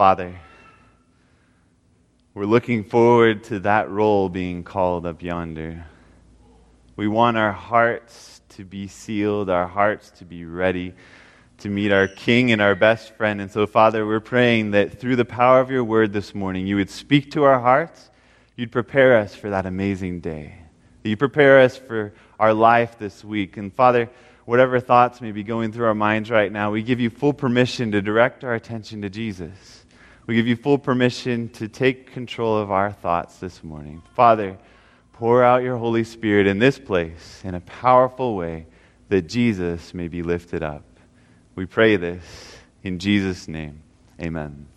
Father, we're looking forward to that roll being called up yonder. We want our hearts to be sealed, our hearts to be ready to meet our King and our best friend. And so, Father, we're praying that through the power of your word this morning, you would speak to our hearts, you'd prepare us for that amazing day, that you prepare us for our life this week. And, Father, whatever thoughts may be going through our minds right now, we give you full permission to direct our attention to Jesus. We give you full permission to take control of our thoughts this morning. Father, pour out your Holy Spirit in this place in a powerful way that Jesus may be lifted up. We pray this in Jesus' name. Amen.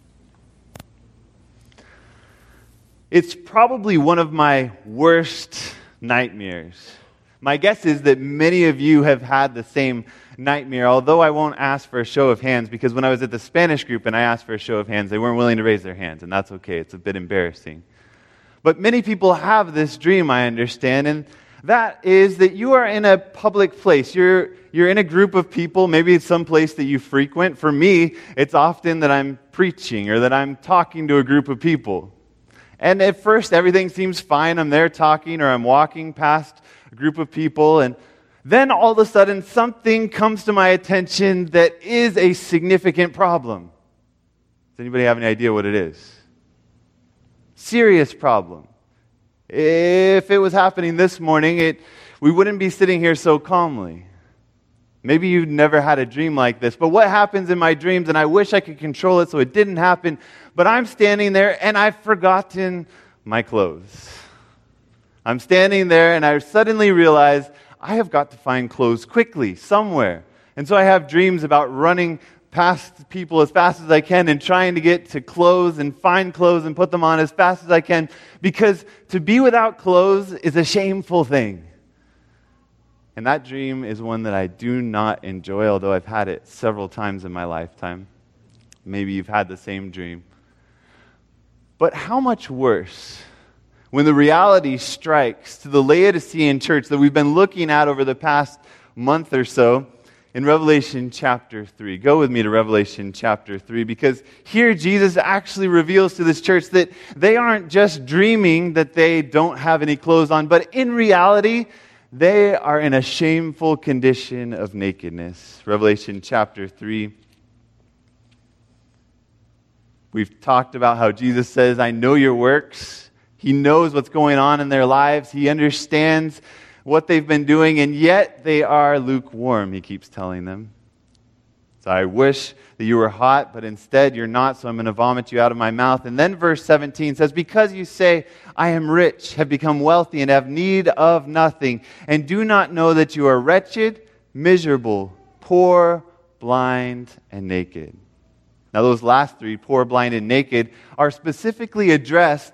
It's probably one of my worst nightmares. My guess is that many of you have had the same nightmare, although I won't ask for a show of hands because when I was at the Spanish group and I asked for a show of hands, they weren't willing to raise their hands, and that's okay. It's a bit embarrassing. But many people have this dream, I understand, and that is that you are in a public place. You're, you're in a group of people. Maybe it's some place that you frequent. For me, it's often that I'm preaching or that I'm talking to a group of people. And at first, everything seems fine. I'm there talking or I'm walking past a group of people. And then all of a sudden, something comes to my attention that is a significant problem. Does anybody have any idea what it is? Serious problem. If it was happening this morning, it, we wouldn't be sitting here so calmly. Maybe you've never had a dream like this, but what happens in my dreams, and I wish I could control it so it didn't happen, but I'm standing there and I've forgotten my clothes. I'm standing there and I suddenly realize I have got to find clothes quickly somewhere. And so I have dreams about running past people as fast as I can and trying to get to clothes and find clothes and put them on as fast as I can because to be without clothes is a shameful thing. And that dream is one that I do not enjoy, although I've had it several times in my lifetime. Maybe you've had the same dream. But how much worse when the reality strikes to the Laodicean church that we've been looking at over the past month or so in Revelation chapter 3. Go with me to Revelation chapter 3 because here Jesus actually reveals to this church that they aren't just dreaming that they don't have any clothes on, but in reality, they are in a shameful condition of nakedness. Revelation chapter 3. We've talked about how Jesus says, I know your works. He knows what's going on in their lives. He understands what they've been doing, and yet they are lukewarm, he keeps telling them. So I wish that you were hot, but instead you're not, so I'm going to vomit you out of my mouth. And then verse 17 says, Because you say, I am rich, have become wealthy, and have need of nothing, and do not know that you are wretched, miserable, poor, blind, and naked. Now, those last three, poor, blind, and naked, are specifically addressed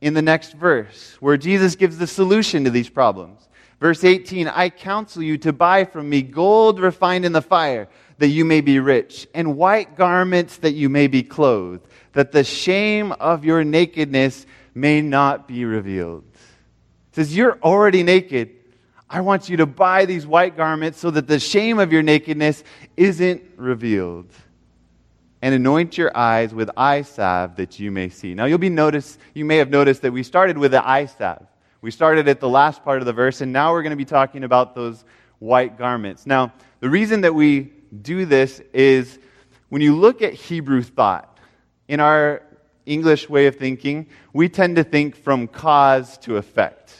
in the next verse, where Jesus gives the solution to these problems. Verse 18 I counsel you to buy from me gold refined in the fire, that you may be rich, and white garments that you may be clothed, that the shame of your nakedness may not be revealed. It says, You're already naked. I want you to buy these white garments so that the shame of your nakedness isn't revealed. And anoint your eyes with eye salve that you may see. Now you'll be notice, you may have noticed that we started with the eye salve. We started at the last part of the verse, and now we're going to be talking about those white garments. Now, the reason that we do this is when you look at Hebrew thought, in our English way of thinking, we tend to think from cause to effect.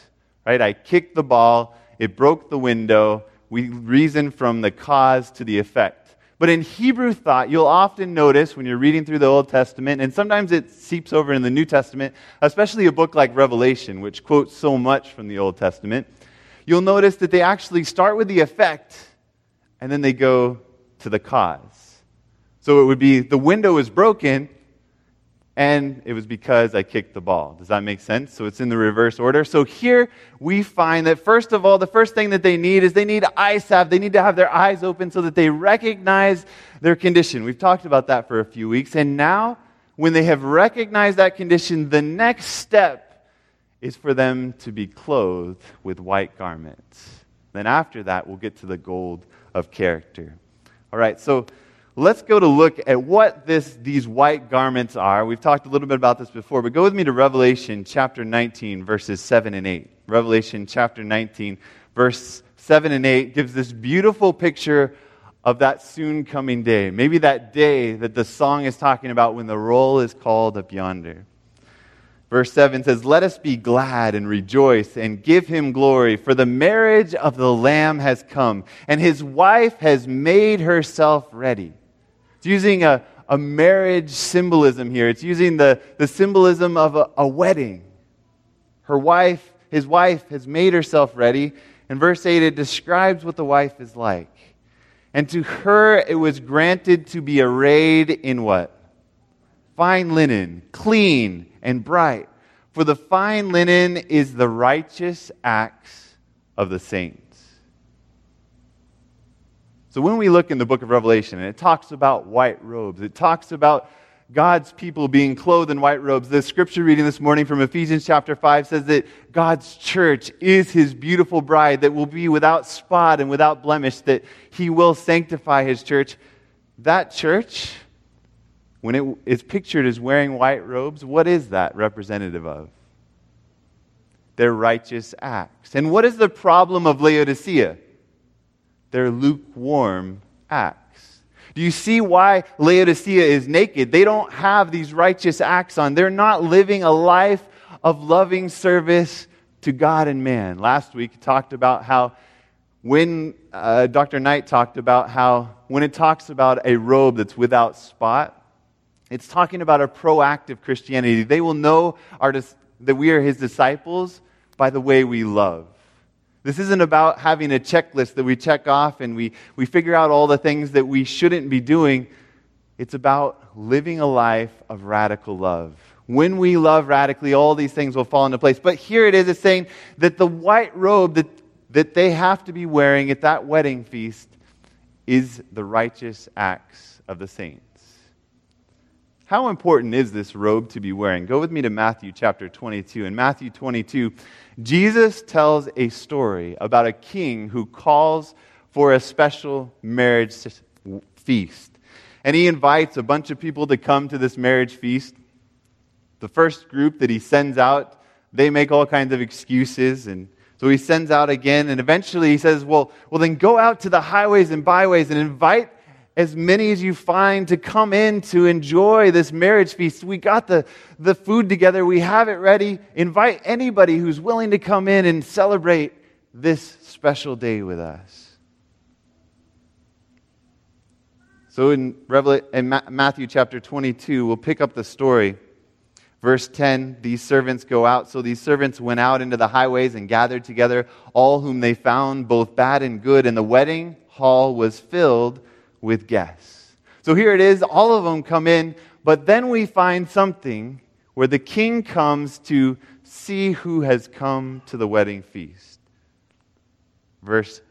Right? I kicked the ball, it broke the window. We reason from the cause to the effect. But in Hebrew thought, you'll often notice when you're reading through the Old Testament, and sometimes it seeps over in the New Testament, especially a book like Revelation, which quotes so much from the Old Testament, you'll notice that they actually start with the effect and then they go to the cause. So it would be the window is broken, and it was because I kicked the ball. Does that make sense? So it's in the reverse order. So here we find that first of all, the first thing that they need is they need eye salve. They need to have their eyes open so that they recognize their condition. We've talked about that for a few weeks. And now, when they have recognized that condition, the next step is for them to be clothed with white garments. Then after that, we'll get to the gold of character. All right, so let's go to look at what this, these white garments are. We've talked a little bit about this before, but go with me to Revelation chapter 19, verses 7 and 8. Revelation chapter 19, verse 7 and 8 gives this beautiful picture of that soon coming day. Maybe that day that the song is talking about when the roll is called up yonder. Verse 7 says, Let us be glad and rejoice and give him glory, for the marriage of the Lamb has come, and his wife has made herself ready. It's using a, a marriage symbolism here. It's using the, the symbolism of a, a wedding. Her wife, his wife, has made herself ready. In verse 8, it describes what the wife is like. And to her it was granted to be arrayed in what? Fine linen, clean and bright. For the fine linen is the righteous acts of the saints. So when we look in the book of Revelation, and it talks about white robes, it talks about God's people being clothed in white robes. The scripture reading this morning from Ephesians chapter 5 says that God's church is his beautiful bride that will be without spot and without blemish, that he will sanctify his church. That church when it is pictured as wearing white robes, what is that representative of? Their righteous acts. And what is the problem of Laodicea? Their lukewarm acts. Do you see why Laodicea is naked? They don't have these righteous acts on. They're not living a life of loving service to God and man. Last week, talked about how when uh, Dr. Knight talked about how when it talks about a robe that's without spot, it's talking about a proactive Christianity. They will know our, that we are his disciples by the way we love. This isn't about having a checklist that we check off and we, we figure out all the things that we shouldn't be doing. It's about living a life of radical love. When we love radically, all these things will fall into place. But here it is, it's saying that the white robe that, that they have to be wearing at that wedding feast is the righteous acts of the saints. How important is this robe to be wearing? Go with me to Matthew chapter 22. In Matthew 22, Jesus tells a story about a king who calls for a special marriage feast. And he invites a bunch of people to come to this marriage feast. The first group that he sends out, they make all kinds of excuses and so he sends out again, and eventually he says, Well, well then go out to the highways and byways and invite as many as you find to come in to enjoy this marriage feast. We got the, the food together, we have it ready. Invite anybody who's willing to come in and celebrate this special day with us. So in, Revel- in Ma- Matthew chapter 22, we'll pick up the story. Verse 10 These servants go out. So these servants went out into the highways and gathered together all whom they found, both bad and good, and the wedding hall was filled with guests. So here it is, all of them come in, but then we find something where the king comes to see who has come to the wedding feast. Verse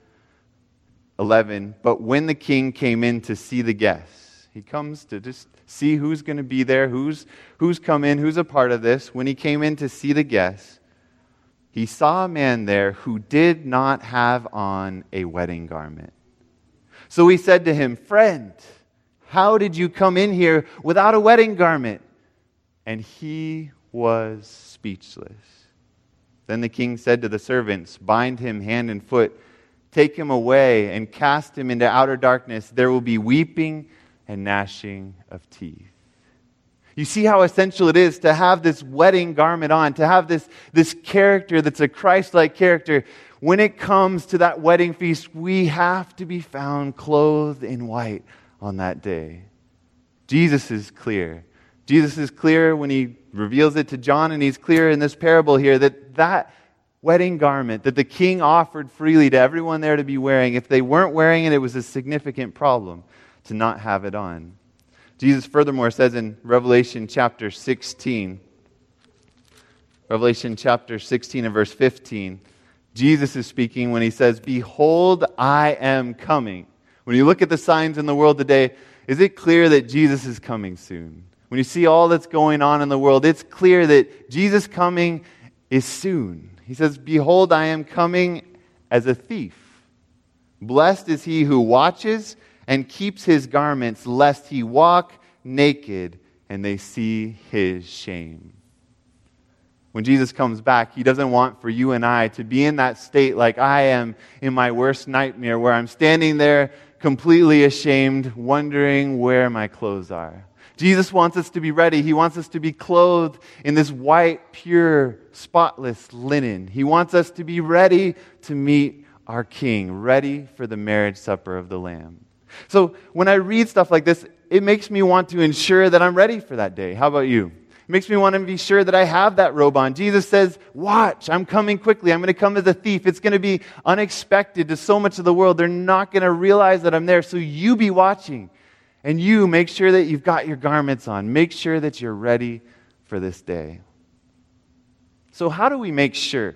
11 But when the king came in to see the guests, he comes to just see who's going to be there, who's, who's come in, who's a part of this. When he came in to see the guests, he saw a man there who did not have on a wedding garment. So he said to him, Friend, how did you come in here without a wedding garment? And he was speechless. Then the king said to the servants, Bind him hand and foot, take him away, and cast him into outer darkness. There will be weeping and gnashing of teeth. You see how essential it is to have this wedding garment on, to have this, this character that's a Christ like character when it comes to that wedding feast, we have to be found clothed in white on that day. Jesus is clear. Jesus is clear when he reveals it to John, and he's clear in this parable here that that wedding garment that the king offered freely to everyone there to be wearing, if they weren't wearing it, it was a significant problem to not have it on. Jesus furthermore says in Revelation chapter 16, Revelation chapter 16 and verse 15, Jesus is speaking when he says, Behold, I am coming. When you look at the signs in the world today, is it clear that Jesus is coming soon? When you see all that's going on in the world, it's clear that Jesus coming is soon. He says, Behold, I am coming as a thief. Blessed is he who watches and keeps his garments, lest he walk naked and they see his shame. When Jesus comes back, he doesn't want for you and I to be in that state like I am in my worst nightmare, where I'm standing there completely ashamed, wondering where my clothes are. Jesus wants us to be ready. He wants us to be clothed in this white, pure, spotless linen. He wants us to be ready to meet our King, ready for the marriage supper of the Lamb. So when I read stuff like this, it makes me want to ensure that I'm ready for that day. How about you? It makes me want to be sure that I have that robe on. Jesus says, Watch, I'm coming quickly. I'm going to come as a thief. It's going to be unexpected to so much of the world. They're not going to realize that I'm there. So you be watching. And you make sure that you've got your garments on. Make sure that you're ready for this day. So, how do we make sure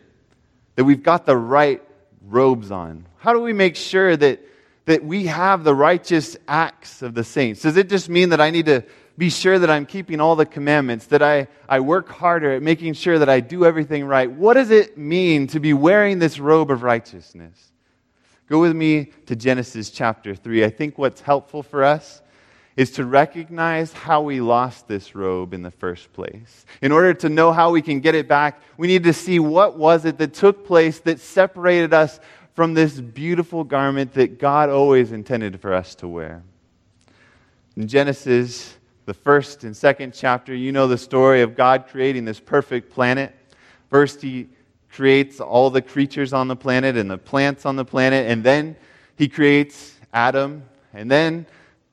that we've got the right robes on? How do we make sure that, that we have the righteous acts of the saints? Does it just mean that I need to be sure that I'm keeping all the commandments, that I, I work harder at making sure that I do everything right. What does it mean to be wearing this robe of righteousness? Go with me to Genesis chapter 3. I think what's helpful for us is to recognize how we lost this robe in the first place. In order to know how we can get it back, we need to see what was it that took place that separated us from this beautiful garment that God always intended for us to wear. In Genesis the first and second chapter, you know the story of God creating this perfect planet. First, He creates all the creatures on the planet and the plants on the planet, and then He creates Adam. And then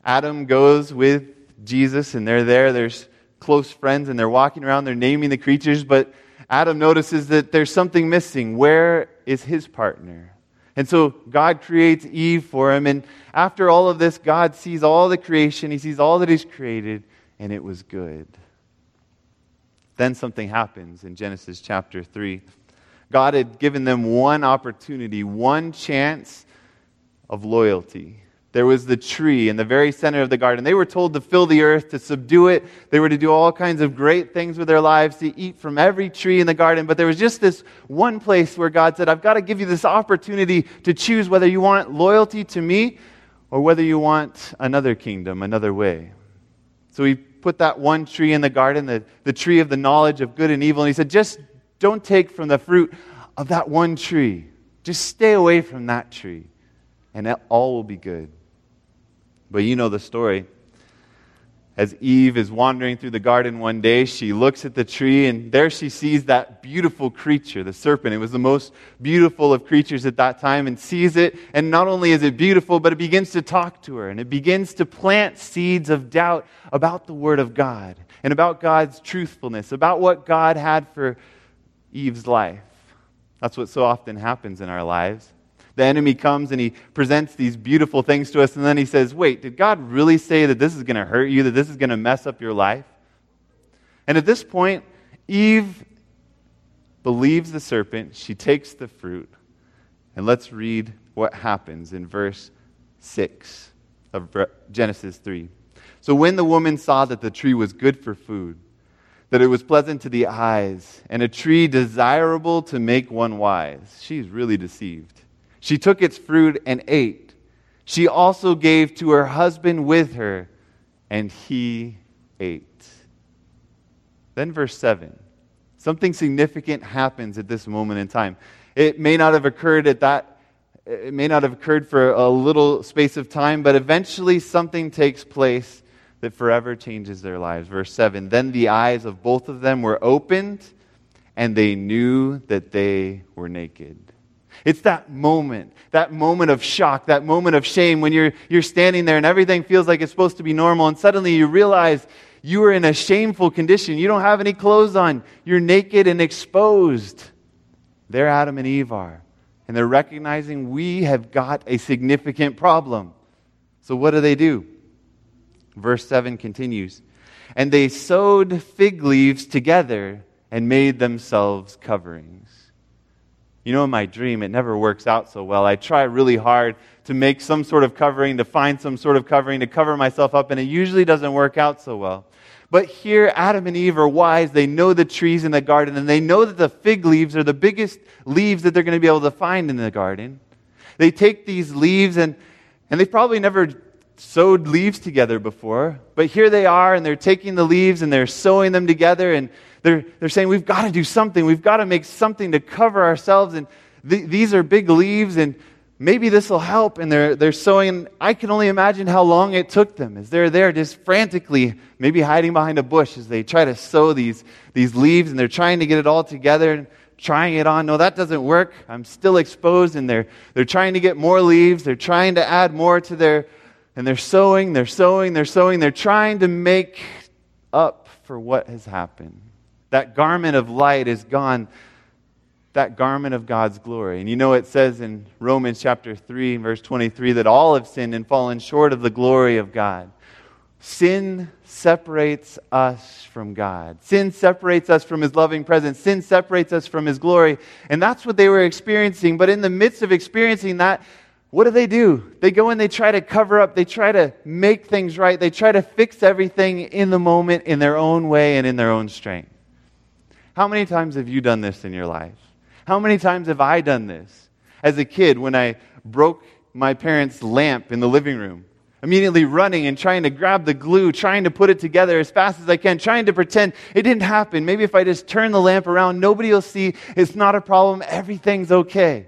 Adam goes with Jesus, and they're there. There's close friends, and they're walking around, they're naming the creatures, but Adam notices that there's something missing. Where is his partner? And so God creates Eve for him. And after all of this, God sees all the creation, He sees all that He's created, and it was good. Then something happens in Genesis chapter 3. God had given them one opportunity, one chance of loyalty. There was the tree in the very center of the garden. They were told to fill the earth, to subdue it. They were to do all kinds of great things with their lives, to eat from every tree in the garden. But there was just this one place where God said, I've got to give you this opportunity to choose whether you want loyalty to me or whether you want another kingdom, another way. So he put that one tree in the garden, the, the tree of the knowledge of good and evil. And he said, Just don't take from the fruit of that one tree. Just stay away from that tree, and all will be good. But you know the story. As Eve is wandering through the garden one day, she looks at the tree and there she sees that beautiful creature, the serpent. It was the most beautiful of creatures at that time and sees it. And not only is it beautiful, but it begins to talk to her and it begins to plant seeds of doubt about the Word of God and about God's truthfulness, about what God had for Eve's life. That's what so often happens in our lives. The enemy comes and he presents these beautiful things to us, and then he says, Wait, did God really say that this is going to hurt you, that this is going to mess up your life? And at this point, Eve believes the serpent, she takes the fruit, and let's read what happens in verse 6 of Genesis 3. So when the woman saw that the tree was good for food, that it was pleasant to the eyes, and a tree desirable to make one wise, she's really deceived. She took its fruit and ate. She also gave to her husband with her, and he ate. Then, verse 7. Something significant happens at this moment in time. It may not have occurred at that, it may not have occurred for a little space of time, but eventually something takes place that forever changes their lives. Verse 7 Then the eyes of both of them were opened, and they knew that they were naked. It's that moment, that moment of shock, that moment of shame when you're, you're standing there and everything feels like it's supposed to be normal, and suddenly you realize you are in a shameful condition. You don't have any clothes on, you're naked and exposed. There Adam and Eve are. And they're recognizing we have got a significant problem. So what do they do? Verse 7 continues And they sewed fig leaves together and made themselves coverings. You know, in my dream, it never works out so well. I try really hard to make some sort of covering, to find some sort of covering, to cover myself up, and it usually doesn't work out so well. But here, Adam and Eve are wise. They know the trees in the garden, and they know that the fig leaves are the biggest leaves that they're going to be able to find in the garden. They take these leaves, and, and they've probably never sewed leaves together before, but here they are, and they're taking the leaves and they're sewing them together, and they're, they're saying, We've got to do something. We've got to make something to cover ourselves. And th- these are big leaves, and maybe this will help. And they're, they're sewing. I can only imagine how long it took them as they're there just frantically, maybe hiding behind a bush as they try to sew these, these leaves, and they're trying to get it all together trying it on. No, that doesn't work. I'm still exposed. And they're, they're trying to get more leaves. They're trying to add more to their, and they're sewing, they're sewing, they're sewing. They're trying to make up for what has happened. That garment of light is gone. That garment of God's glory. And you know, it says in Romans chapter 3, verse 23, that all have sinned and fallen short of the glory of God. Sin separates us from God. Sin separates us from His loving presence. Sin separates us from His glory. And that's what they were experiencing. But in the midst of experiencing that, what do they do? They go and they try to cover up, they try to make things right, they try to fix everything in the moment in their own way and in their own strength. How many times have you done this in your life? How many times have I done this? As a kid, when I broke my parents' lamp in the living room, immediately running and trying to grab the glue, trying to put it together as fast as I can, trying to pretend it didn't happen. Maybe if I just turn the lamp around, nobody will see. It's not a problem. Everything's okay.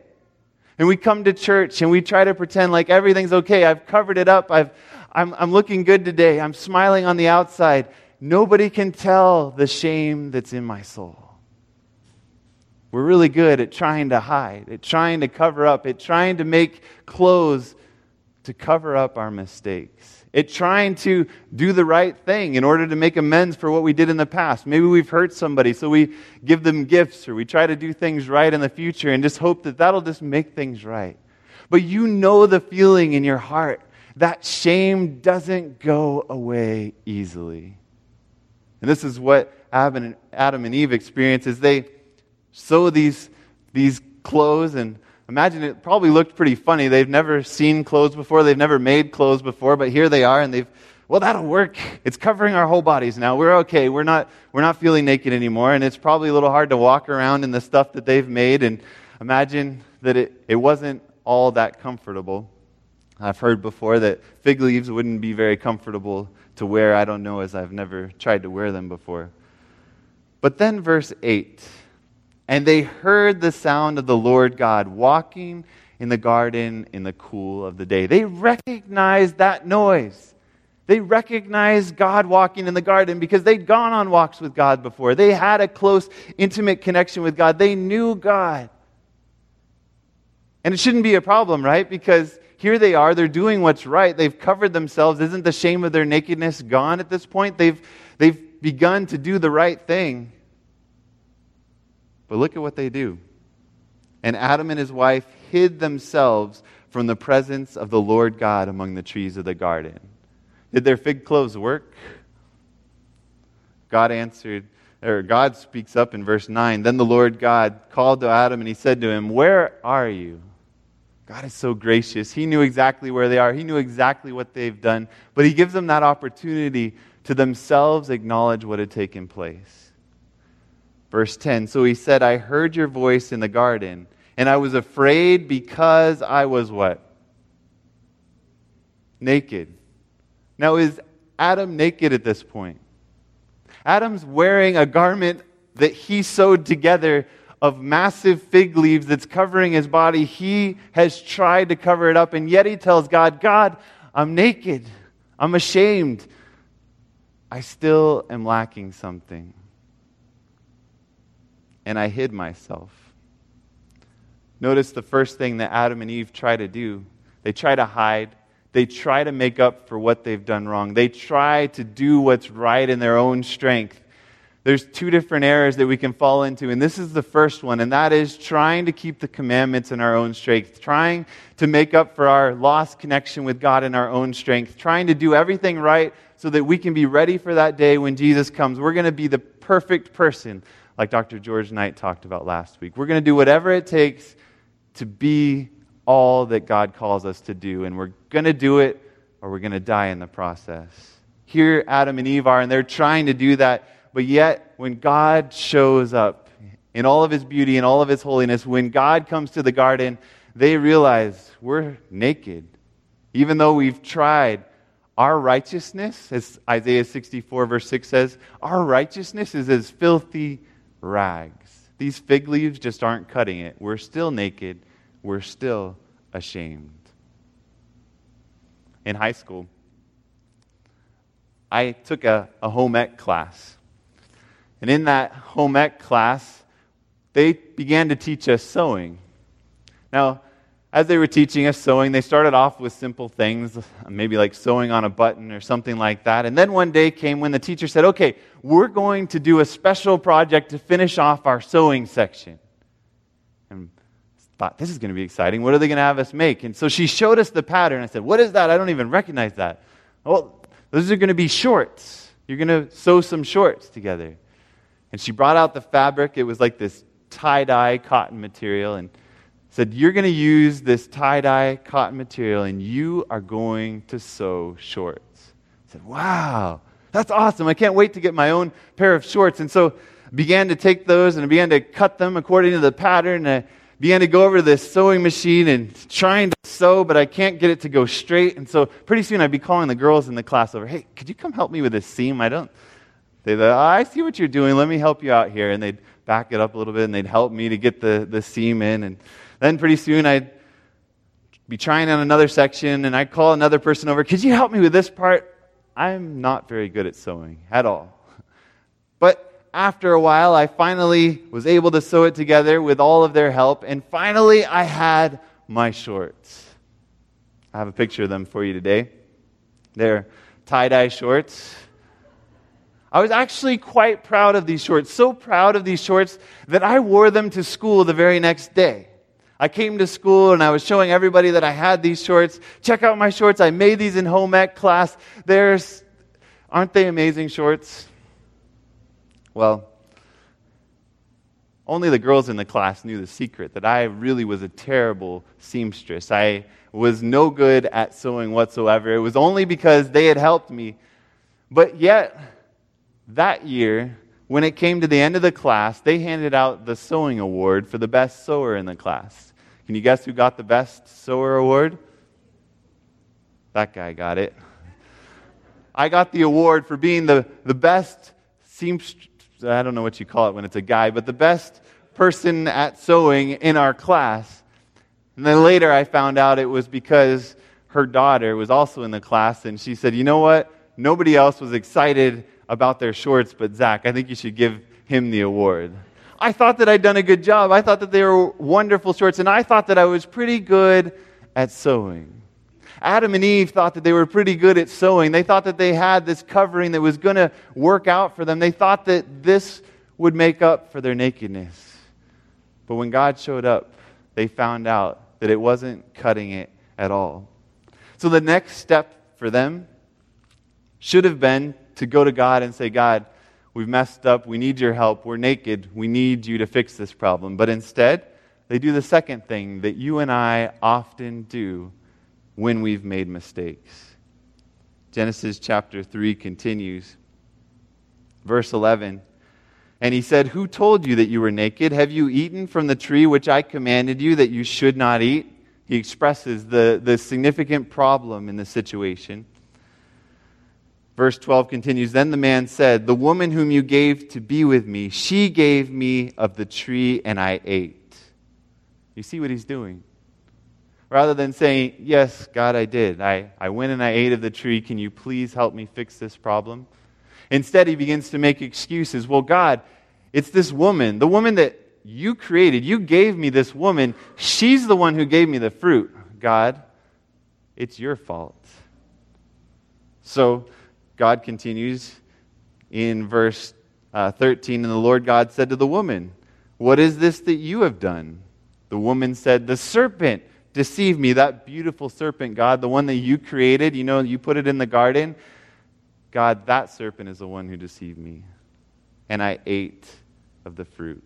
And we come to church and we try to pretend like everything's okay. I've covered it up. I've, I'm, I'm looking good today. I'm smiling on the outside. Nobody can tell the shame that's in my soul. We're really good at trying to hide, at trying to cover up, at trying to make clothes to cover up our mistakes. At trying to do the right thing in order to make amends for what we did in the past. Maybe we've hurt somebody, so we give them gifts or we try to do things right in the future and just hope that that'll just make things right. But you know the feeling in your heart that shame doesn't go away easily. And this is what Adam and Eve experience as they sew these, these clothes and imagine it probably looked pretty funny. They've never seen clothes before, they've never made clothes before, but here they are and they've well that'll work. It's covering our whole bodies now. We're okay. We're not we're not feeling naked anymore and it's probably a little hard to walk around in the stuff that they've made and imagine that it, it wasn't all that comfortable. I've heard before that fig leaves wouldn't be very comfortable to wear. I don't know as I've never tried to wear them before. But then verse 8 and they heard the sound of the Lord God walking in the garden in the cool of the day. They recognized that noise. They recognized God walking in the garden because they'd gone on walks with God before. They had a close, intimate connection with God. They knew God. And it shouldn't be a problem, right? Because here they are, they're doing what's right. They've covered themselves. Isn't the shame of their nakedness gone at this point? They've, they've begun to do the right thing. But look at what they do. And Adam and his wife hid themselves from the presence of the Lord God among the trees of the garden. Did their fig cloves work? God answered, or God speaks up in verse 9. Then the Lord God called to Adam and he said to him, Where are you? God is so gracious. He knew exactly where they are, He knew exactly what they've done, but He gives them that opportunity to themselves acknowledge what had taken place. Verse 10 So he said, I heard your voice in the garden, and I was afraid because I was what? Naked. Now, is Adam naked at this point? Adam's wearing a garment that he sewed together of massive fig leaves that's covering his body. He has tried to cover it up, and yet he tells God, God, I'm naked. I'm ashamed. I still am lacking something and I hid myself. Notice the first thing that Adam and Eve try to do they try to hide. They try to make up for what they've done wrong. They try to do what's right in their own strength. There's two different errors that we can fall into, and this is the first one, and that is trying to keep the commandments in our own strength, trying to make up for our lost connection with God in our own strength, trying to do everything right so that we can be ready for that day when Jesus comes. We're going to be the perfect person like Dr. George Knight talked about last week. We're going to do whatever it takes to be all that God calls us to do, and we're going to do it or we're going to die in the process. Here, Adam and Eve are, and they're trying to do that, but yet, when God shows up in all of his beauty and all of his holiness, when God comes to the garden, they realize we're naked. Even though we've tried our righteousness, as Isaiah 64, verse 6 says, our righteousness is as filthy rags. These fig leaves just aren't cutting it. We're still naked. We're still ashamed. In high school, I took a, a home ec class. And in that home ec class, they began to teach us sewing. Now, as they were teaching us sewing, they started off with simple things, maybe like sewing on a button or something like that. And then one day came when the teacher said, Okay, we're going to do a special project to finish off our sewing section. And I thought, this is going to be exciting. What are they going to have us make? And so she showed us the pattern. I said, What is that? I don't even recognize that. Well, those are going to be shorts. You're going to sew some shorts together. And she brought out the fabric. It was like this tie dye cotton material. And said, You're going to use this tie dye cotton material and you are going to sew shorts. I said, Wow, that's awesome. I can't wait to get my own pair of shorts. And so I began to take those and I began to cut them according to the pattern. And I began to go over to this sewing machine and trying to sew, but I can't get it to go straight. And so pretty soon I'd be calling the girls in the class over, Hey, could you come help me with this seam? I don't. They'd oh, I see what you're doing. Let me help you out here. And they'd back it up a little bit and they'd help me to get the, the seam in. And then pretty soon I'd be trying on another section and I'd call another person over, Could you help me with this part? I'm not very good at sewing at all. But after a while, I finally was able to sew it together with all of their help, and finally I had my shorts. I have a picture of them for you today. They're tie dye shorts. I was actually quite proud of these shorts, so proud of these shorts that I wore them to school the very next day. I came to school and I was showing everybody that I had these shorts. Check out my shorts. I made these in home ec class. There's, aren't they amazing shorts? Well, only the girls in the class knew the secret that I really was a terrible seamstress. I was no good at sewing whatsoever. It was only because they had helped me. But yet, that year, when it came to the end of the class, they handed out the sewing award for the best sewer in the class. Can you guess who got the best sewer award? That guy got it. I got the award for being the, the best seamstress, I don't know what you call it when it's a guy, but the best person at sewing in our class. And then later I found out it was because her daughter was also in the class, and she said, You know what? Nobody else was excited about their shorts but Zach. I think you should give him the award. I thought that I'd done a good job. I thought that they were wonderful shorts, and I thought that I was pretty good at sewing. Adam and Eve thought that they were pretty good at sewing. They thought that they had this covering that was going to work out for them. They thought that this would make up for their nakedness. But when God showed up, they found out that it wasn't cutting it at all. So the next step for them should have been to go to God and say, God, We've messed up. We need your help. We're naked. We need you to fix this problem. But instead, they do the second thing that you and I often do when we've made mistakes. Genesis chapter 3 continues. Verse 11. And he said, Who told you that you were naked? Have you eaten from the tree which I commanded you that you should not eat? He expresses the, the significant problem in the situation. Verse 12 continues Then the man said, The woman whom you gave to be with me, she gave me of the tree, and I ate. You see what he's doing? Rather than saying, Yes, God, I did. I, I went and I ate of the tree. Can you please help me fix this problem? Instead, he begins to make excuses. Well, God, it's this woman, the woman that you created. You gave me this woman. She's the one who gave me the fruit. God, it's your fault. So, God continues in verse uh, 13 And the Lord God said to the woman, What is this that you have done? The woman said, The serpent deceived me. That beautiful serpent, God, the one that you created, you know, you put it in the garden. God, that serpent is the one who deceived me. And I ate of the fruit.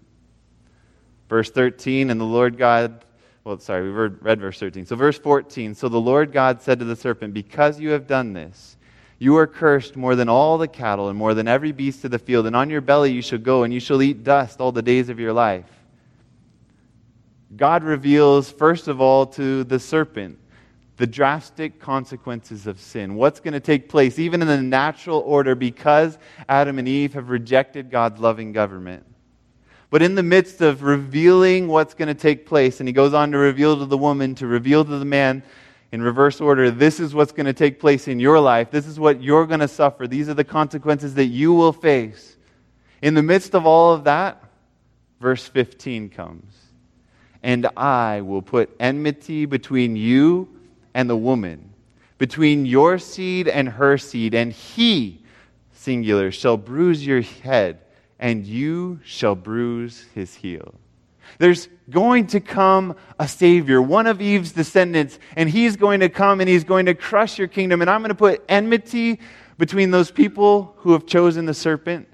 Verse 13, and the Lord God, well, sorry, we read verse 13. So, verse 14, so the Lord God said to the serpent, Because you have done this, you are cursed more than all the cattle and more than every beast of the field, and on your belly you shall go, and you shall eat dust all the days of your life. God reveals, first of all, to the serpent the drastic consequences of sin. What's going to take place, even in the natural order, because Adam and Eve have rejected God's loving government. But in the midst of revealing what's going to take place, and he goes on to reveal to the woman, to reveal to the man in reverse order, this is what's going to take place in your life. This is what you're going to suffer. These are the consequences that you will face. In the midst of all of that, verse 15 comes. And I will put enmity between you and the woman, between your seed and her seed, and he, singular, shall bruise your head, and you shall bruise his heel. There's going to come a Savior, one of Eve's descendants, and he's going to come and he's going to crush your kingdom. And I'm going to put enmity between those people who have chosen the serpent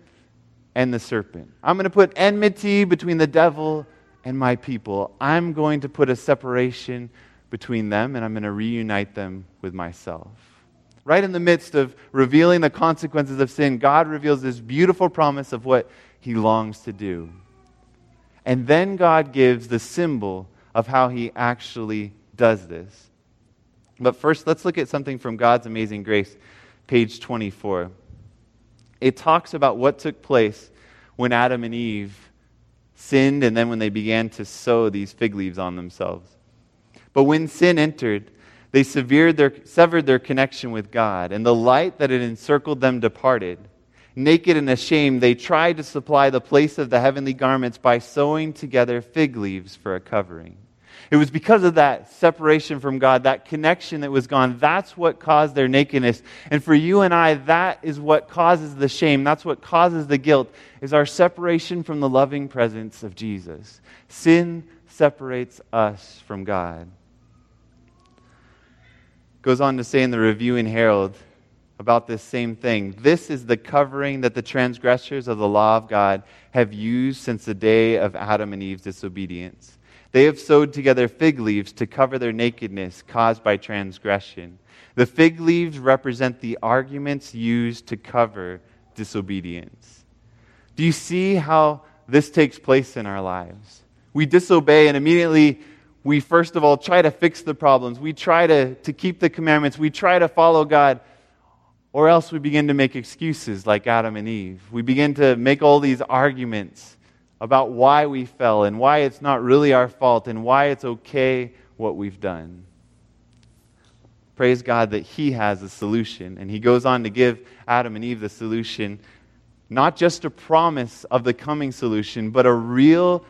and the serpent. I'm going to put enmity between the devil and my people. I'm going to put a separation between them, and I'm going to reunite them with myself. Right in the midst of revealing the consequences of sin, God reveals this beautiful promise of what he longs to do. And then God gives the symbol of how he actually does this. But first, let's look at something from God's amazing grace, page 24. It talks about what took place when Adam and Eve sinned and then when they began to sew these fig leaves on themselves. But when sin entered, they severed their, severed their connection with God, and the light that had encircled them departed. Naked and ashamed, they tried to supply the place of the heavenly garments by sewing together fig leaves for a covering. It was because of that separation from God, that connection that was gone. That's what caused their nakedness. And for you and I, that is what causes the shame. That's what causes the guilt, is our separation from the loving presence of Jesus. Sin separates us from God goes on to say in the Review and Herald about this same thing. This is the covering that the transgressors of the law of God have used since the day of Adam and Eve's disobedience. They have sewed together fig leaves to cover their nakedness caused by transgression. The fig leaves represent the arguments used to cover disobedience. Do you see how this takes place in our lives? We disobey and immediately we first of all try to fix the problems. We try to, to keep the commandments. We try to follow God. Or else we begin to make excuses like Adam and Eve. We begin to make all these arguments about why we fell and why it's not really our fault and why it's okay what we've done. Praise God that He has a solution. And He goes on to give Adam and Eve the solution, not just a promise of the coming solution, but a real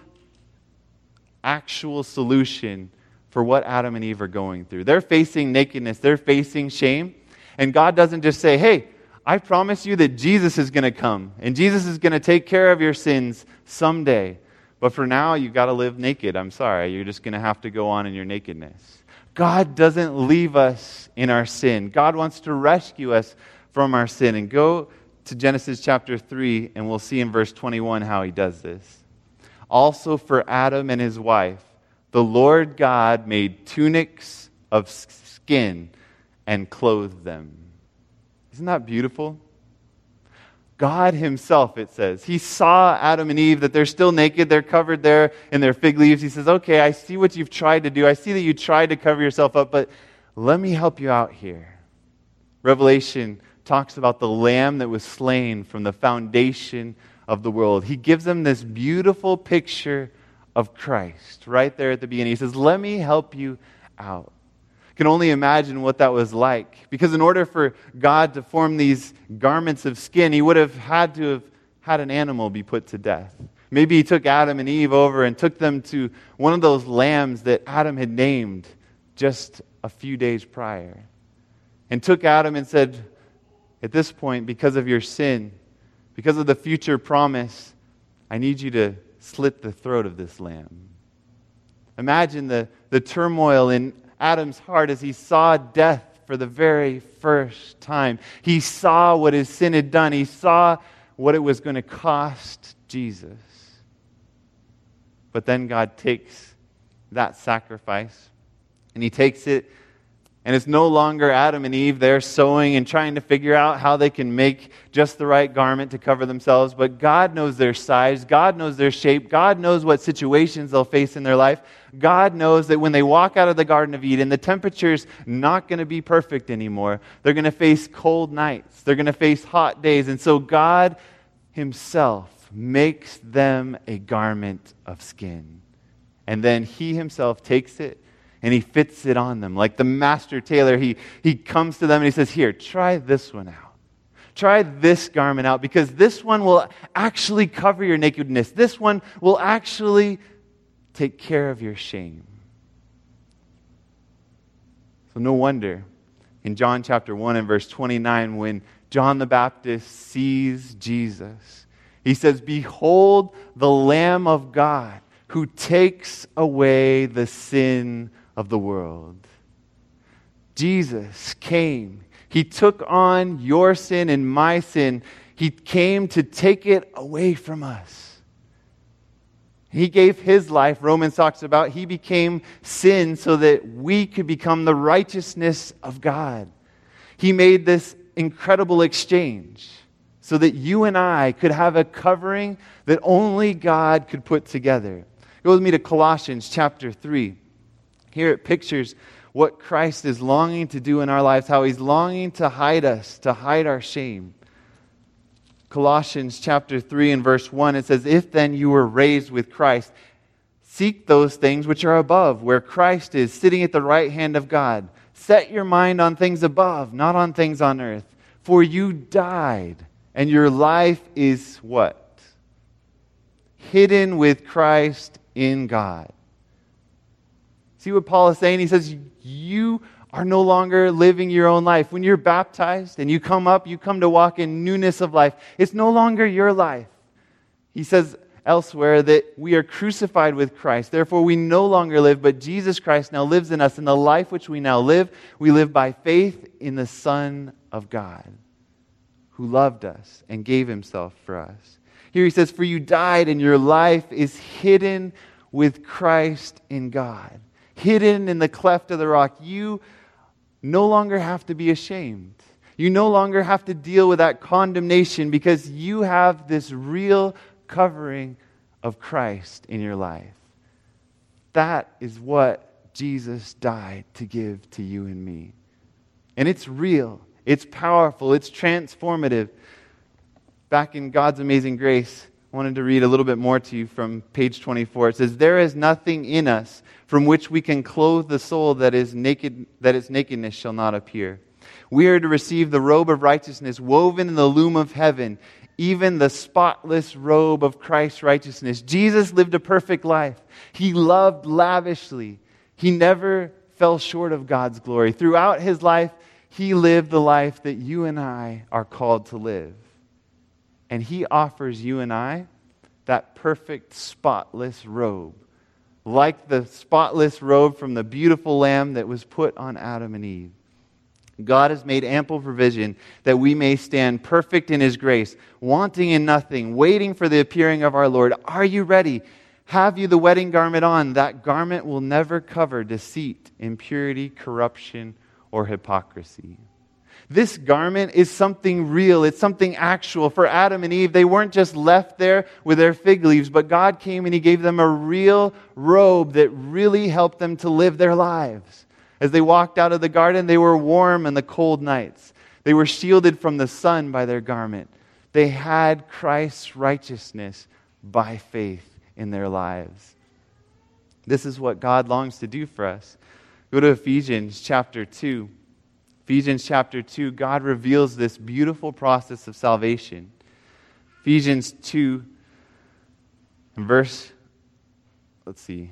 actual solution for what Adam and Eve are going through. They're facing nakedness, they're facing shame. And God doesn't just say, hey, I promise you that Jesus is going to come and Jesus is going to take care of your sins someday. But for now, you've got to live naked. I'm sorry. You're just going to have to go on in your nakedness. God doesn't leave us in our sin. God wants to rescue us from our sin. And go to Genesis chapter 3, and we'll see in verse 21 how he does this also for Adam and his wife, the Lord God made tunics of skin and clothed them. Isn't that beautiful? God Himself, it says. He saw Adam and Eve that they're still naked, they're covered there in their fig leaves. He says, Okay, I see what you've tried to do. I see that you tried to cover yourself up, but let me help you out here. Revelation talks about the lamb that was slain from the foundation of the world. He gives them this beautiful picture of Christ right there at the beginning. He says, Let me help you out. Can only imagine what that was like. Because in order for God to form these garments of skin, he would have had to have had an animal be put to death. Maybe he took Adam and Eve over and took them to one of those lambs that Adam had named just a few days prior. And took Adam and said, At this point, because of your sin, because of the future promise, I need you to slit the throat of this lamb. Imagine the, the turmoil in Adam's heart as he saw death for the very first time. He saw what his sin had done, he saw what it was going to cost Jesus. But then God takes that sacrifice and he takes it And it's no longer Adam and Eve there sewing and trying to figure out how they can make just the right garment to cover themselves. But God knows their size. God knows their shape. God knows what situations they'll face in their life. God knows that when they walk out of the Garden of Eden, the temperature's not going to be perfect anymore. They're going to face cold nights. They're going to face hot days. And so God Himself makes them a garment of skin. And then He Himself takes it and he fits it on them. Like the master tailor, he, he comes to them and he says, Here, try this one out. Try this garment out because this one will actually cover your nakedness. This one will actually take care of your shame. So, no wonder in John chapter 1 and verse 29, when John the Baptist sees Jesus, he says, Behold the Lamb of God who takes away the sin of the world. Jesus came. He took on your sin and my sin. He came to take it away from us. He gave his life, Romans talks about. He became sin so that we could become the righteousness of God. He made this incredible exchange so that you and I could have a covering that only God could put together. Go with me to Colossians chapter 3. Here it pictures what Christ is longing to do in our lives, how he's longing to hide us, to hide our shame. Colossians chapter 3 and verse 1, it says, If then you were raised with Christ, seek those things which are above, where Christ is sitting at the right hand of God. Set your mind on things above, not on things on earth. For you died, and your life is what? Hidden with Christ in God. See what Paul is saying? He says, You are no longer living your own life. When you're baptized and you come up, you come to walk in newness of life. It's no longer your life. He says elsewhere that we are crucified with Christ. Therefore, we no longer live, but Jesus Christ now lives in us. In the life which we now live, we live by faith in the Son of God, who loved us and gave himself for us. Here he says, For you died, and your life is hidden with Christ in God hidden in the cleft of the rock, you no longer have to be ashamed. You no longer have to deal with that condemnation because you have this real covering of Christ in your life. That is what Jesus died to give to you and me. And it's real, it's powerful, it's transformative. Back in God's amazing grace, I wanted to read a little bit more to you from page 24. It says, There is nothing in us from which we can clothe the soul that is naked that its nakedness shall not appear. We are to receive the robe of righteousness woven in the loom of heaven, even the spotless robe of Christ's righteousness. Jesus lived a perfect life. He loved lavishly. He never fell short of God's glory. Throughout his life, he lived the life that you and I are called to live. And he offers you and I that perfect, spotless robe like the spotless robe from the beautiful lamb that was put on Adam and Eve. God has made ample provision that we may stand perfect in His grace, wanting in nothing, waiting for the appearing of our Lord. Are you ready? Have you the wedding garment on? That garment will never cover deceit, impurity, corruption, or hypocrisy. This garment is something real, it's something actual. For Adam and Eve, they weren't just left there with their fig leaves, but God came and He gave them a real robe that really helped them to live their lives. As they walked out of the garden, they were warm in the cold nights. They were shielded from the sun by their garment. They had Christ's righteousness by faith in their lives. This is what God longs to do for us. Go to Ephesians chapter 2. Ephesians chapter 2, God reveals this beautiful process of salvation. Ephesians 2, verse, let's see.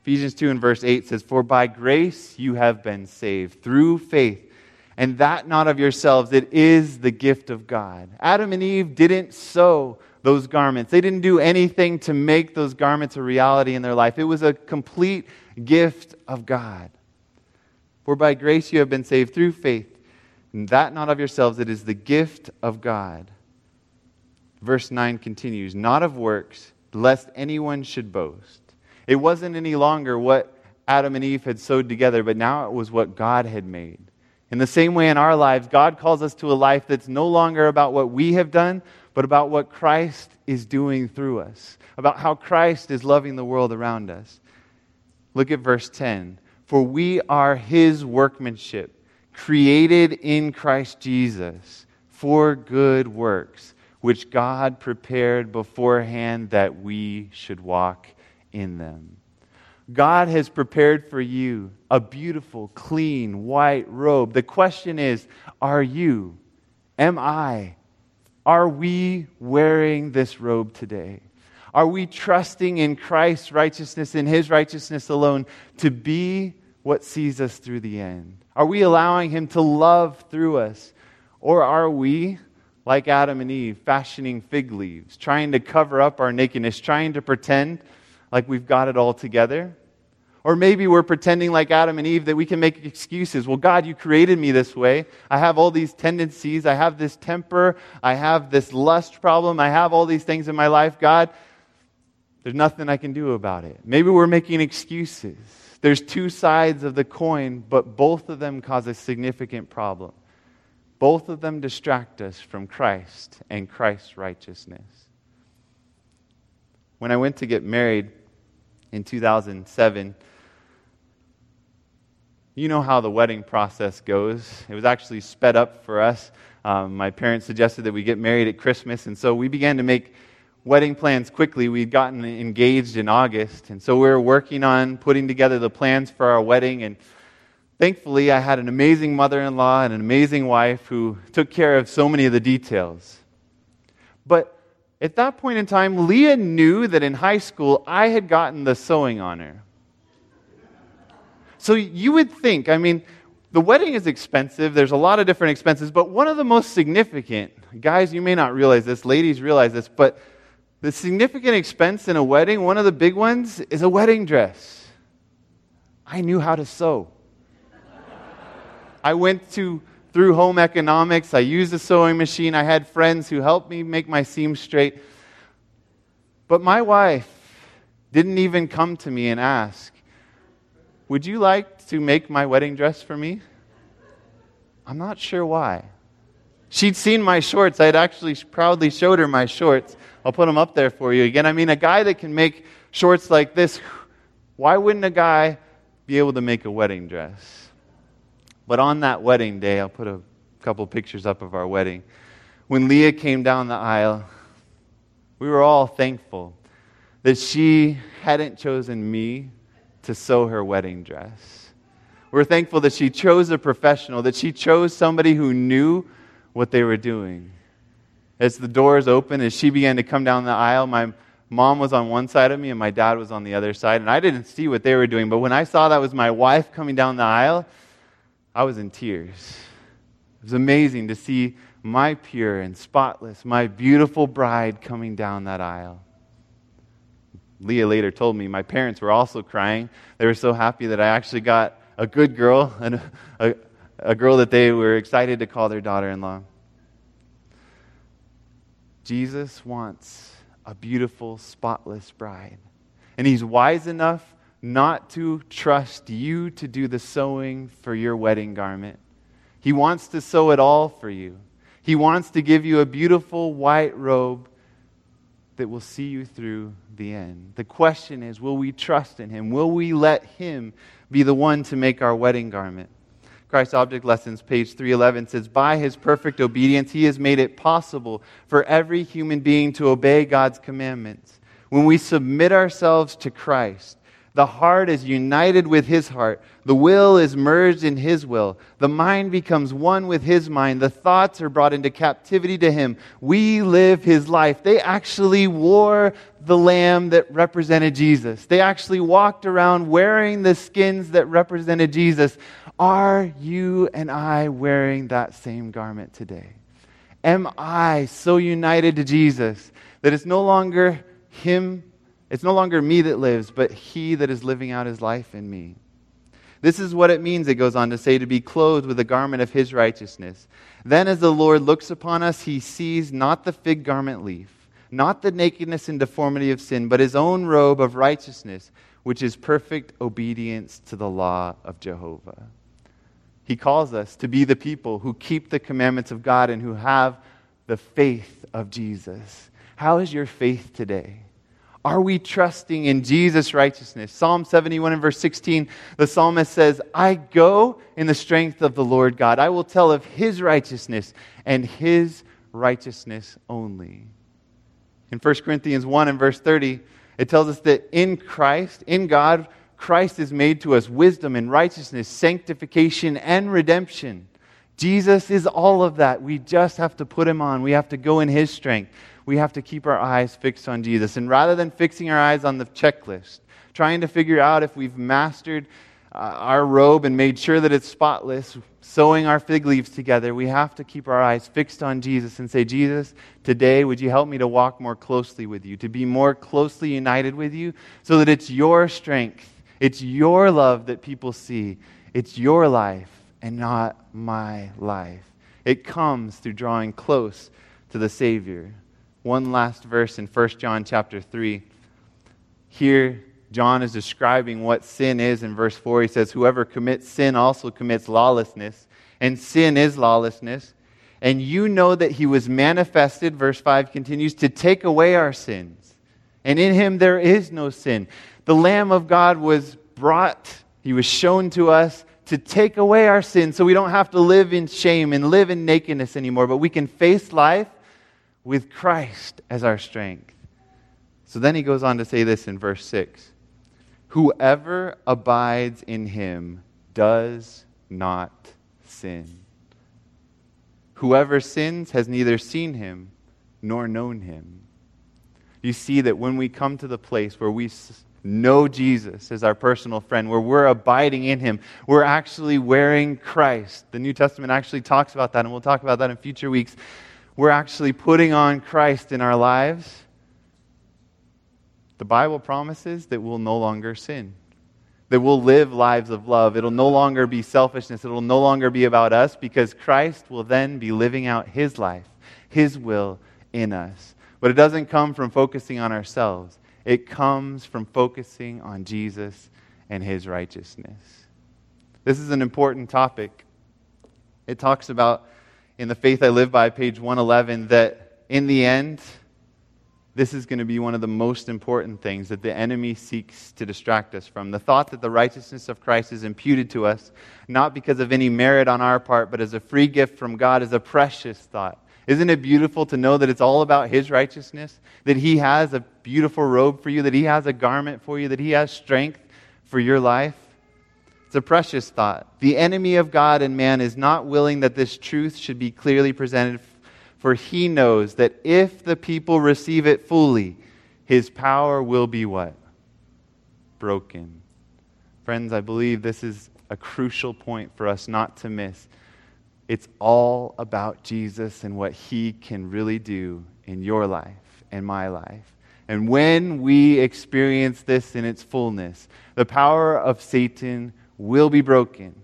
Ephesians 2 and verse 8 says, For by grace you have been saved through faith, and that not of yourselves, it is the gift of God. Adam and Eve didn't sew those garments, they didn't do anything to make those garments a reality in their life. It was a complete gift of God. For by grace you have been saved through faith, and that not of yourselves, it is the gift of God. Verse 9 continues, not of works, lest anyone should boast. It wasn't any longer what Adam and Eve had sewed together, but now it was what God had made. In the same way in our lives, God calls us to a life that's no longer about what we have done, but about what Christ is doing through us, about how Christ is loving the world around us. Look at verse 10. For we are his workmanship, created in Christ Jesus for good works, which God prepared beforehand that we should walk in them. God has prepared for you a beautiful, clean, white robe. The question is are you, am I, are we wearing this robe today? Are we trusting in Christ's righteousness, in His righteousness alone, to be what sees us through the end? Are we allowing Him to love through us? Or are we, like Adam and Eve, fashioning fig leaves, trying to cover up our nakedness, trying to pretend like we've got it all together? Or maybe we're pretending like Adam and Eve that we can make excuses. Well, God, you created me this way. I have all these tendencies. I have this temper. I have this lust problem. I have all these things in my life. God, there's nothing I can do about it. Maybe we're making excuses. There's two sides of the coin, but both of them cause a significant problem. Both of them distract us from Christ and Christ's righteousness. When I went to get married in 2007, you know how the wedding process goes. It was actually sped up for us. Um, my parents suggested that we get married at Christmas, and so we began to make wedding plans quickly. We'd gotten engaged in August, and so we were working on putting together the plans for our wedding. And thankfully, I had an amazing mother in law and an amazing wife who took care of so many of the details. But at that point in time, Leah knew that in high school I had gotten the sewing honor. So you would think, I mean, the wedding is expensive. There's a lot of different expenses, but one of the most significant, guys, you may not realize this, ladies realize this, but the significant expense in a wedding, one of the big ones, is a wedding dress. I knew how to sew. I went to through home economics. I used a sewing machine. I had friends who helped me make my seams straight. But my wife didn't even come to me and ask, would you like to make my wedding dress for me? I'm not sure why. She'd seen my shorts. I'd actually proudly showed her my shorts. I'll put them up there for you again. I mean, a guy that can make shorts like this, why wouldn't a guy be able to make a wedding dress? But on that wedding day, I'll put a couple pictures up of our wedding. When Leah came down the aisle, we were all thankful that she hadn't chosen me to sew her wedding dress. We're thankful that she chose a professional, that she chose somebody who knew what they were doing. As the doors opened, as she began to come down the aisle, my mom was on one side of me and my dad was on the other side, and I didn't see what they were doing. But when I saw that was my wife coming down the aisle, I was in tears. It was amazing to see my pure and spotless, my beautiful bride coming down that aisle. Leah later told me my parents were also crying. They were so happy that I actually got a good girl, and a, a girl that they were excited to call their daughter in law. Jesus wants a beautiful, spotless bride. And he's wise enough not to trust you to do the sewing for your wedding garment. He wants to sew it all for you. He wants to give you a beautiful white robe that will see you through the end. The question is will we trust in Him? Will we let Him be the one to make our wedding garment? Christ Object Lessons, page 311 says, By His perfect obedience, He has made it possible for every human being to obey God's commandments. When we submit ourselves to Christ, the heart is united with his heart. The will is merged in his will. The mind becomes one with his mind. The thoughts are brought into captivity to him. We live his life. They actually wore the lamb that represented Jesus. They actually walked around wearing the skins that represented Jesus. Are you and I wearing that same garment today? Am I so united to Jesus that it's no longer him it's no longer me that lives, but he that is living out his life in me. This is what it means, it goes on to say, to be clothed with the garment of his righteousness. Then, as the Lord looks upon us, he sees not the fig garment leaf, not the nakedness and deformity of sin, but his own robe of righteousness, which is perfect obedience to the law of Jehovah. He calls us to be the people who keep the commandments of God and who have the faith of Jesus. How is your faith today? Are we trusting in Jesus' righteousness? Psalm 71 and verse 16, the psalmist says, I go in the strength of the Lord God. I will tell of his righteousness and his righteousness only. In 1 Corinthians 1 and verse 30, it tells us that in Christ, in God, Christ is made to us wisdom and righteousness, sanctification and redemption. Jesus is all of that. We just have to put him on. We have to go in his strength. We have to keep our eyes fixed on Jesus. And rather than fixing our eyes on the checklist, trying to figure out if we've mastered uh, our robe and made sure that it's spotless, sewing our fig leaves together, we have to keep our eyes fixed on Jesus and say, Jesus, today would you help me to walk more closely with you, to be more closely united with you, so that it's your strength, it's your love that people see, it's your life and not my life. It comes through drawing close to the Savior. One last verse in 1 John chapter 3. Here, John is describing what sin is in verse 4. He says, Whoever commits sin also commits lawlessness, and sin is lawlessness. And you know that he was manifested, verse 5 continues, to take away our sins. And in him there is no sin. The Lamb of God was brought, he was shown to us to take away our sins so we don't have to live in shame and live in nakedness anymore, but we can face life with Christ as our strength. So then he goes on to say this in verse 6 Whoever abides in him does not sin. Whoever sins has neither seen him nor known him. You see that when we come to the place where we know Jesus as our personal friend, where we're abiding in him, we're actually wearing Christ. The New Testament actually talks about that, and we'll talk about that in future weeks. We're actually putting on Christ in our lives the Bible promises that we'll no longer sin, that we'll live lives of love. It'll no longer be selfishness, it'll no longer be about us because Christ will then be living out his life, his will in us. But it doesn't come from focusing on ourselves, it comes from focusing on Jesus and his righteousness. This is an important topic. It talks about in the Faith I Live By, page 111, that in the end, this is going to be one of the most important things that the enemy seeks to distract us from. The thought that the righteousness of Christ is imputed to us, not because of any merit on our part, but as a free gift from God, is a precious thought. Isn't it beautiful to know that it's all about His righteousness? That He has a beautiful robe for you, that He has a garment for you, that He has strength for your life? It's a precious thought. The enemy of God and man is not willing that this truth should be clearly presented for he knows that if the people receive it fully, his power will be what? Broken. Friends, I believe this is a crucial point for us not to miss. It's all about Jesus and what he can really do in your life and my life. And when we experience this in its fullness, the power of Satan will be broken,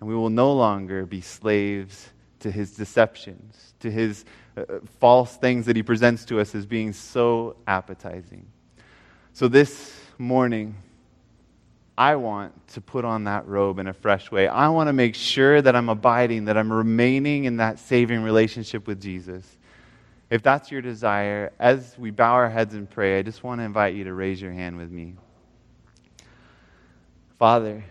and we will no longer be slaves to his deceptions, to his uh, false things that he presents to us as being so appetizing. So this morning, I want to put on that robe in a fresh way. I want to make sure that I'm abiding, that I'm remaining in that saving relationship with Jesus. If that's your desire, as we bow our heads and pray, I just want to invite you to raise your hand with me. Father,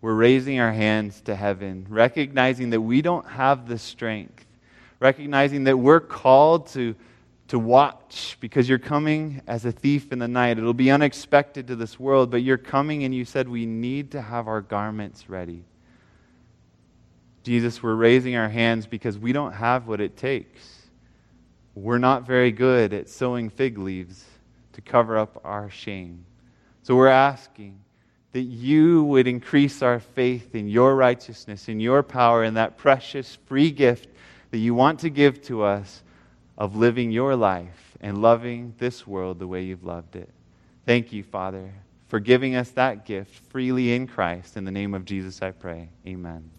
we're raising our hands to heaven, recognizing that we don't have the strength, recognizing that we're called to, to watch because you're coming as a thief in the night. It'll be unexpected to this world, but you're coming and you said we need to have our garments ready. Jesus, we're raising our hands because we don't have what it takes. We're not very good at sewing fig leaves to cover up our shame. So we're asking that you would increase our faith in your righteousness, in your power, in that precious free gift that you want to give to us of living your life and loving this world the way you've loved it. Thank you, Father, for giving us that gift freely in Christ. In the name of Jesus, I pray. Amen.